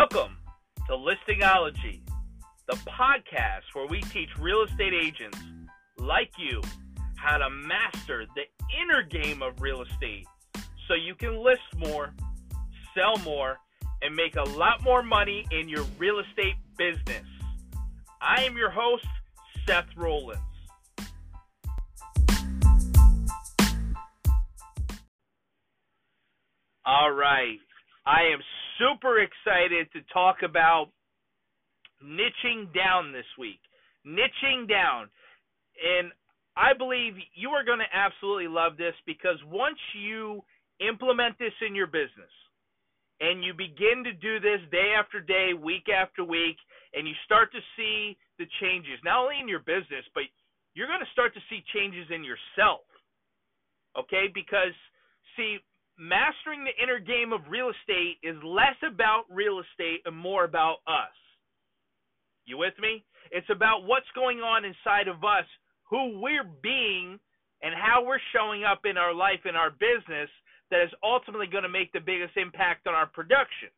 Welcome to Listingology, the podcast where we teach real estate agents like you how to master the inner game of real estate so you can list more, sell more, and make a lot more money in your real estate business. I am your host, Seth Rollins. All right. I am super excited to talk about niching down this week. Niching down. And I believe you are going to absolutely love this because once you implement this in your business and you begin to do this day after day, week after week, and you start to see the changes, not only in your business, but you're going to start to see changes in yourself. Okay? Because, see, mastering the inner game of real estate is less about real estate and more about us. You with me? It's about what's going on inside of us, who we're being, and how we're showing up in our life, in our business, that is ultimately going to make the biggest impact on our production.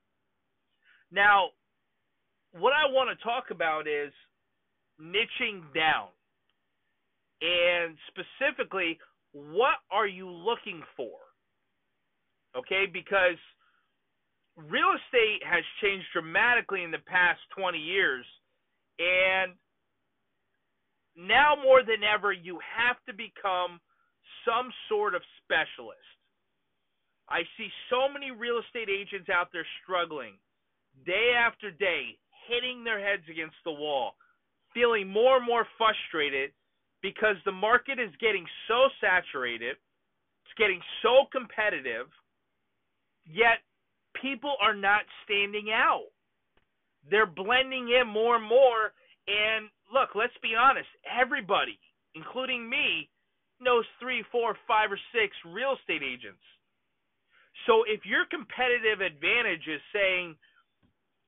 Now, what I want to talk about is niching down. And specifically, what are you looking for? Okay? Because real estate has changed dramatically in the past 20 years, and now more than ever, you have to become some sort of specialist. I see so many real estate agents out there struggling day after day, hitting their heads against the wall, feeling more and more frustrated because the market is getting so saturated, it's getting so competitive, Yet people are not standing out. They're blending in more and more. And look, let's be honest. Everybody, including me, knows three, four, five, or six real estate agents. So if your competitive advantage is saying,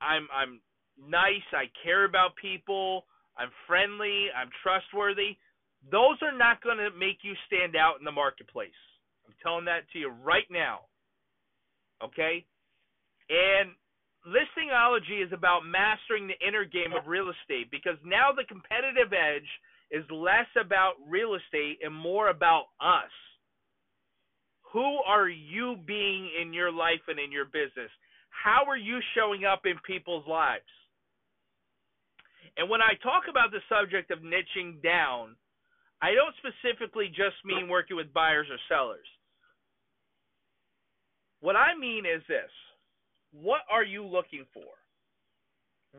"I'm I'm nice, I care about people, I'm friendly, I'm trustworthy," those are not going to make you stand out in the marketplace. I'm telling that to you right now. Okay? And listingology is about mastering the inner game of real estate because now the competitive edge is less about real estate and more about us. Who are you being in your life and in your business? How are you showing up in people's lives? And when I talk about the subject of niching down, I don't specifically just mean working with buyers or sellers. What I mean is this what are you looking for?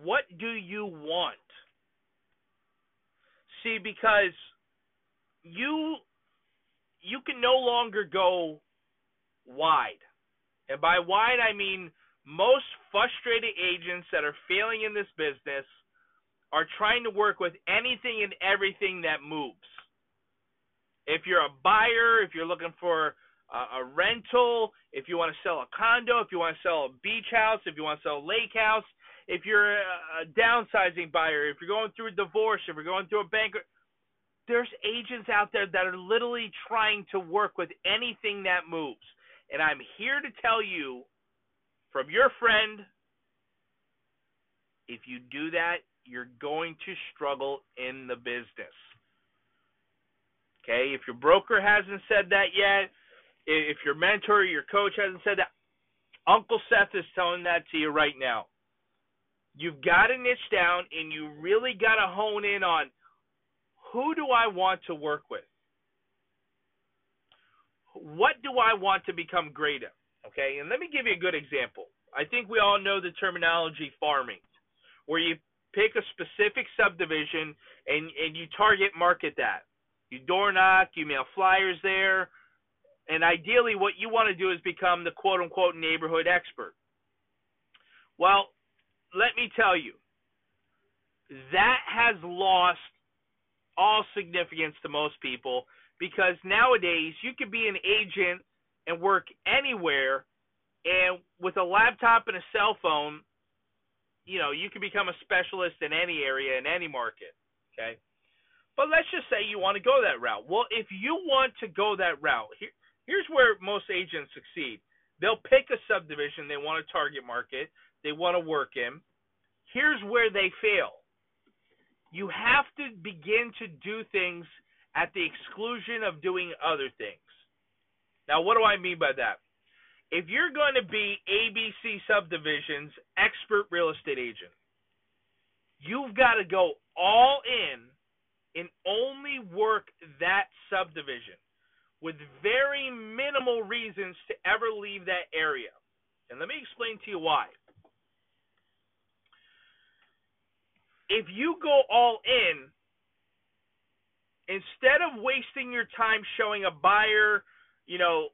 What do you want? See, because you you can no longer go wide. And by wide I mean most frustrated agents that are failing in this business are trying to work with anything and everything that moves. If you're a buyer, if you're looking for a, rental, if you want to sell a condo, if you want to sell a beach house, if you want to sell a lake house, if you're a, a downsizing buyer, if you're going through a divorce, if you're going through a bank, there's agents out there that are literally trying to work with anything that moves. And I'm here to tell you from your friend if you do that, you're going to struggle in the business. Okay, if your broker hasn't said that yet, if your mentor or your coach hasn't said that, Uncle Seth is telling that to you right now. You've got to niche down and you really got to hone in on who do I want to work with? What do I want to become great at? Okay, and let me give you a good example. I think we all know the terminology farming, where you pick a specific subdivision and, and you target market that. You door knock, you mail flyers there, and ideally, what you want to do is become the quote unquote neighborhood expert. Well, let me tell you, that has lost all significance to most people because nowadays you can be an agent and work anywhere and with a laptop and a cell phone you know you can become a specialist in any area in any market okay but let's just say you want to go that route well if you want to go that route here, Here's where most agents succeed They'll pick a subdivision they want to target market, they want to work in. Here's where they fail. You have to begin to do things at the exclusion of doing other things. Now, what do I mean by that? If you're going to be ABC Subdivisions expert real estate agent, you've got to go all in and only work that subdivision with very minimal reasons to ever leave that area. And let me explain to you why. If you go all in, instead of wasting your time showing a buyer, you know,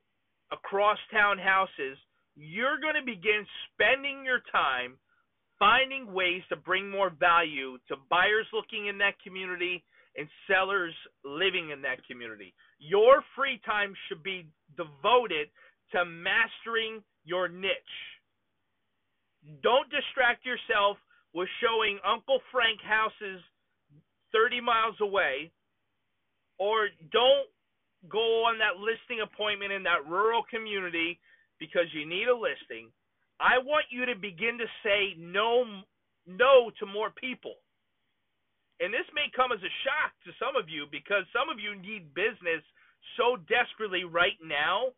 across town houses, you're going to begin spending your time finding ways to bring more value to buyers looking in that community and sellers living in that community. Your free time should be devoted to mastering your niche. Don't distract yourself with showing Uncle Frank houses 30 miles away, or don't go on that listing appointment in that rural community because you need a listing. I want you to begin to say no no to more people and this may come as a shock to some of you because some of you need business so desperately right now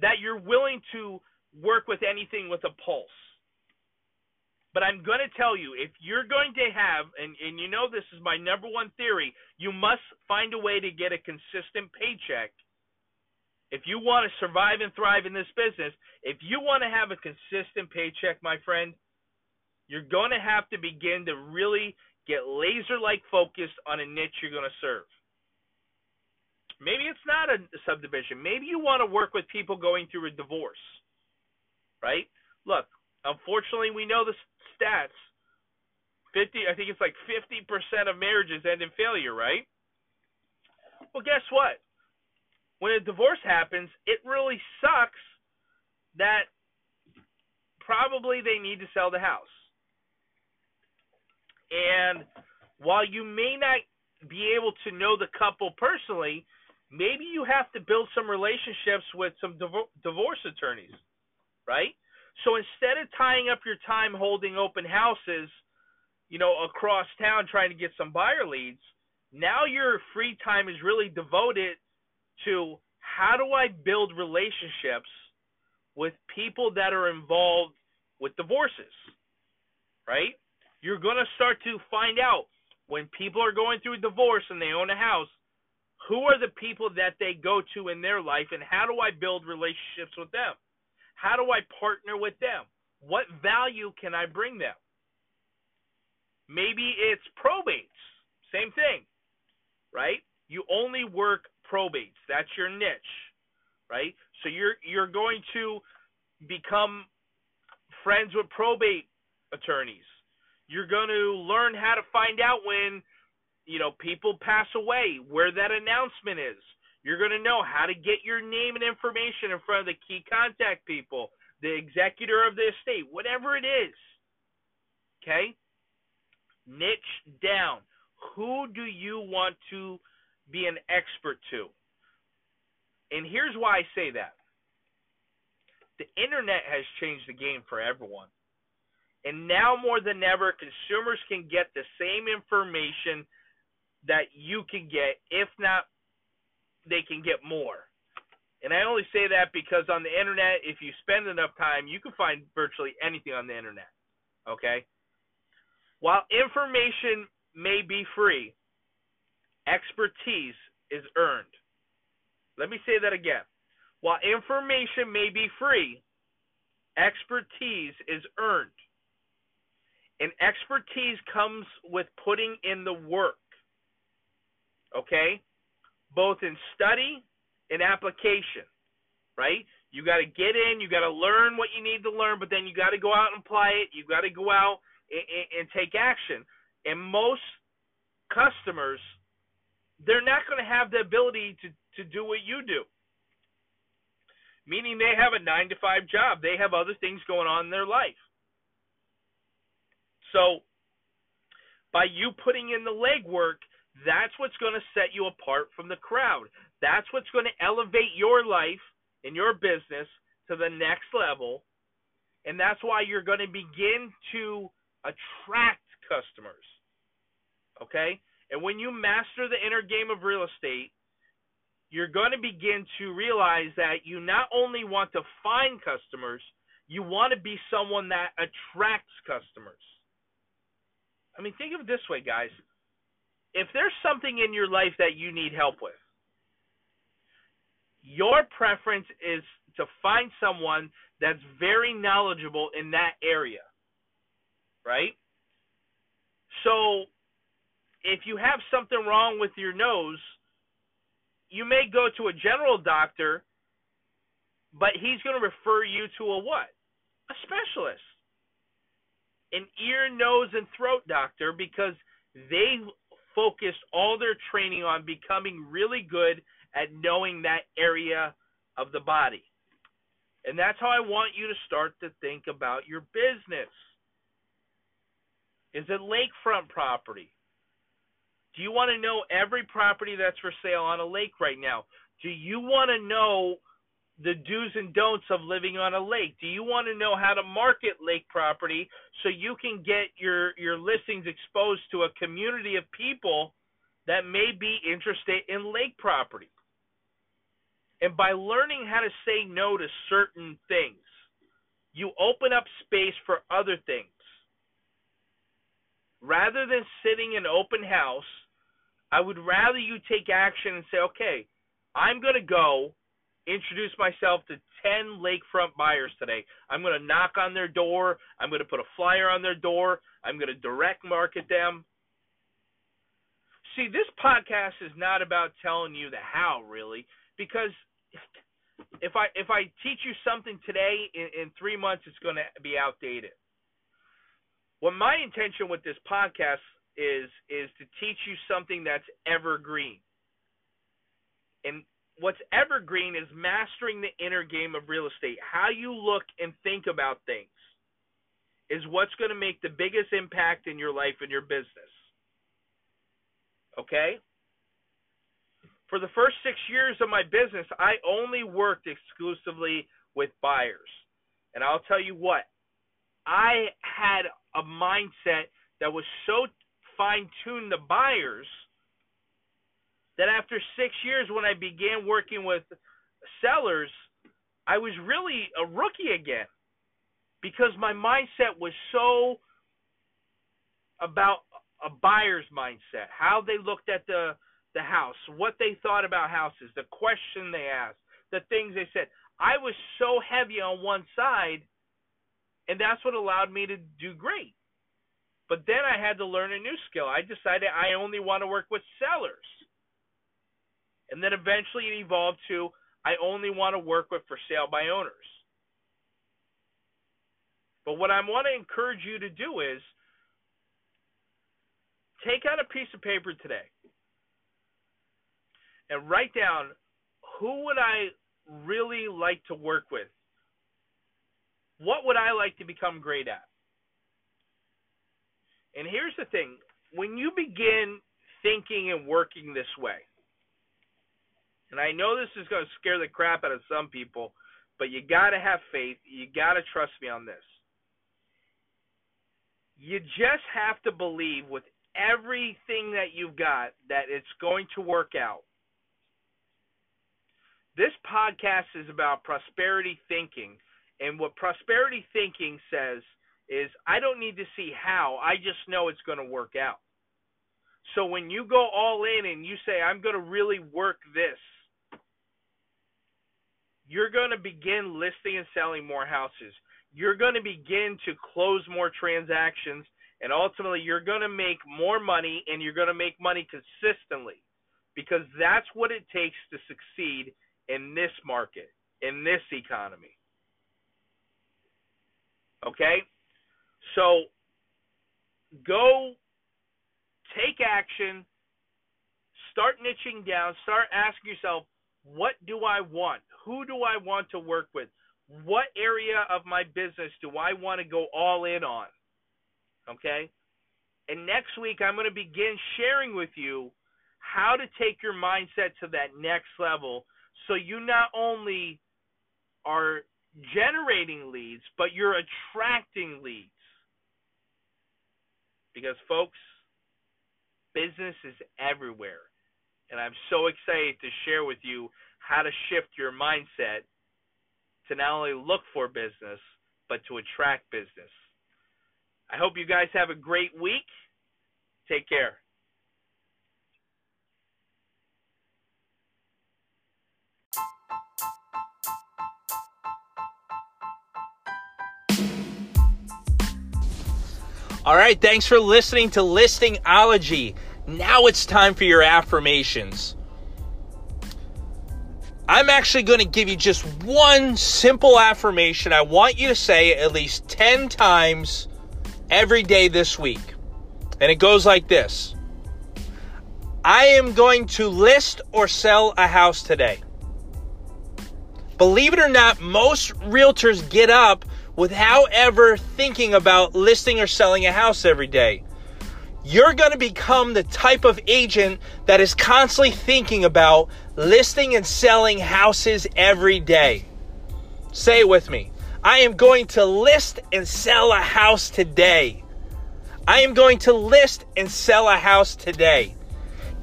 that you're willing to work with anything with a pulse. But I'm going to tell you, if you're going to have, and, and you know this is my number one theory, you must find a way to get a consistent paycheck. If you want to survive and thrive in this business, if you want to have a consistent paycheck, my friend, you're going to have to begin to really Get laser like focused on a niche you're going to serve. Maybe it's not a subdivision. Maybe you want to work with people going through a divorce. Right? Look, unfortunately, we know the stats. 50 I think it's like 50% of marriages end in failure, right? Well, guess what? When a divorce happens, it really sucks that probably they need to sell the house. And while you may not be able to know the couple personally, maybe you have to build some relationships with some div- divorce attorneys, right? So instead of tying up your time holding open houses, you know, across town trying to get some buyer leads, now your free time is really devoted to how do I build relationships with people that are involved with divorces, right? You're going to start to find out when people are going through divorce and they own a house, who are the people that they go to in their life and how do I build relationships with them? How do I partner with them? What value can I bring them? Maybe it's probates. Same thing. Right? You only work probates. That's your niche. Right? So you're you're going to become friends with probate attorneys you're going to learn how to find out when, you know, people pass away, where that announcement is. You're going to know how to get your name and information in front of the key contact people, the executor of the estate, whatever it is. Okay? Niche down. Who do you want to be an expert to? And here's why I say that. The internet has changed the game for everyone. And now more than ever, consumers can get the same information that you can get, if not, they can get more. And I only say that because on the internet, if you spend enough time, you can find virtually anything on the internet. Okay? While information may be free, expertise is earned. Let me say that again. While information may be free, expertise is earned. And expertise comes with putting in the work. Okay? Both in study and application. Right? You got to get in, you got to learn what you need to learn, but then you got to go out and apply it. You got to go out and, and, and take action. And most customers, they're not going to have the ability to, to do what you do. Meaning they have a nine to five job, they have other things going on in their life. So by you putting in the legwork, that's what's going to set you apart from the crowd. That's what's going to elevate your life and your business to the next level. And that's why you're going to begin to attract customers. Okay? And when you master the inner game of real estate, you're going to begin to realize that you not only want to find customers, you want to be someone that attracts customers. I mean, think of it this way, guys. If there's something in your life that you need help with, your preference is to find someone that's very knowledgeable in that area. Right? So, if you have something wrong with your nose, you may go to a general doctor, but he's going to refer you to a what? A specialist. An ear, nose, and throat doctor because they focused all their training on becoming really good at knowing that area of the body. And that's how I want you to start to think about your business. Is it lakefront property? Do you want to know every property that's for sale on a lake right now? Do you want to know the do's and don'ts of living on a lake? Do you want to know how to market lake property so you can get your your listings exposed to a community of people that may be interested in lake property? And by learning how to say no to certain things, you open up space for other things. Rather than sitting in open house, I would rather you take action and say, okay, I'm going to go introduce myself to 10 lakefront buyers today. I'm going to knock on their door. I'm going to put a flyer on their door. I'm going to direct market them. See, this podcast is not about telling you the how, really, because if I if I teach you something today, in, in three months it's going to be outdated. What my intention with this podcast is is to teach you something that's evergreen. And what's evergreen is mastering the inner game of real estate. How you look and think about things is what's going to make the biggest impact in your life and your business. Okay? For the first six years of my business, I only worked exclusively with buyers. And I'll tell you what, I had a mindset that was so fine tuned to buyers that after six years, when I began working with sellers, I was really a rookie again because my mindset was so about a buyer's mindset, how they looked at the the house, what they thought about houses, the question they asked, the things they said. I was so heavy on one side, and that's what allowed me to do great. But then I had to learn a new skill. I decided I only want to work with sellers. And then eventually it evolved to I only want to work with for sale by owners. But what I want to encourage you to do is take out a piece of paper today and write down who would I really like to work with? What would I like to become great at? And here's the thing when you begin thinking and working this way, and I know this is going to scare the crap out of some people, but you got to have faith. You got to trust me on this. You just have to believe with everything that you've got that it's going to work out. This podcast is about prosperity thinking. And what prosperity thinking says is I don't need to see how, I just know it's going to work out. So when you go all in and you say, I'm going to really work this, you're going to begin listing and selling more houses. You're going to begin to close more transactions. And ultimately, you're going to make more money and you're going to make money consistently because that's what it takes to succeed in this market, in this economy. Okay? So go take action, start niching down, start asking yourself, what do I want? Who do I want to work with? What area of my business do I want to go all in on? Okay? And next week, I'm going to begin sharing with you how to take your mindset to that next level so you not only are generating leads, but you're attracting leads. Because, folks, business is everywhere. And I'm so excited to share with you how to shift your mindset to not only look for business, but to attract business. I hope you guys have a great week. Take care. All right, thanks for listening to Listingology. Now it's time for your affirmations. I'm actually going to give you just one simple affirmation I want you to say at least 10 times every day this week. And it goes like this I am going to list or sell a house today. Believe it or not, most realtors get up without ever thinking about listing or selling a house every day. You're going to become the type of agent that is constantly thinking about listing and selling houses every day. Say it with me. I am going to list and sell a house today. I am going to list and sell a house today.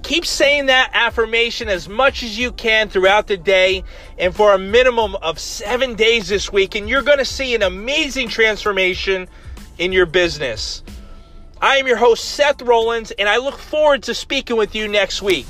Keep saying that affirmation as much as you can throughout the day and for a minimum of seven days this week, and you're going to see an amazing transformation in your business. I am your host, Seth Rollins, and I look forward to speaking with you next week.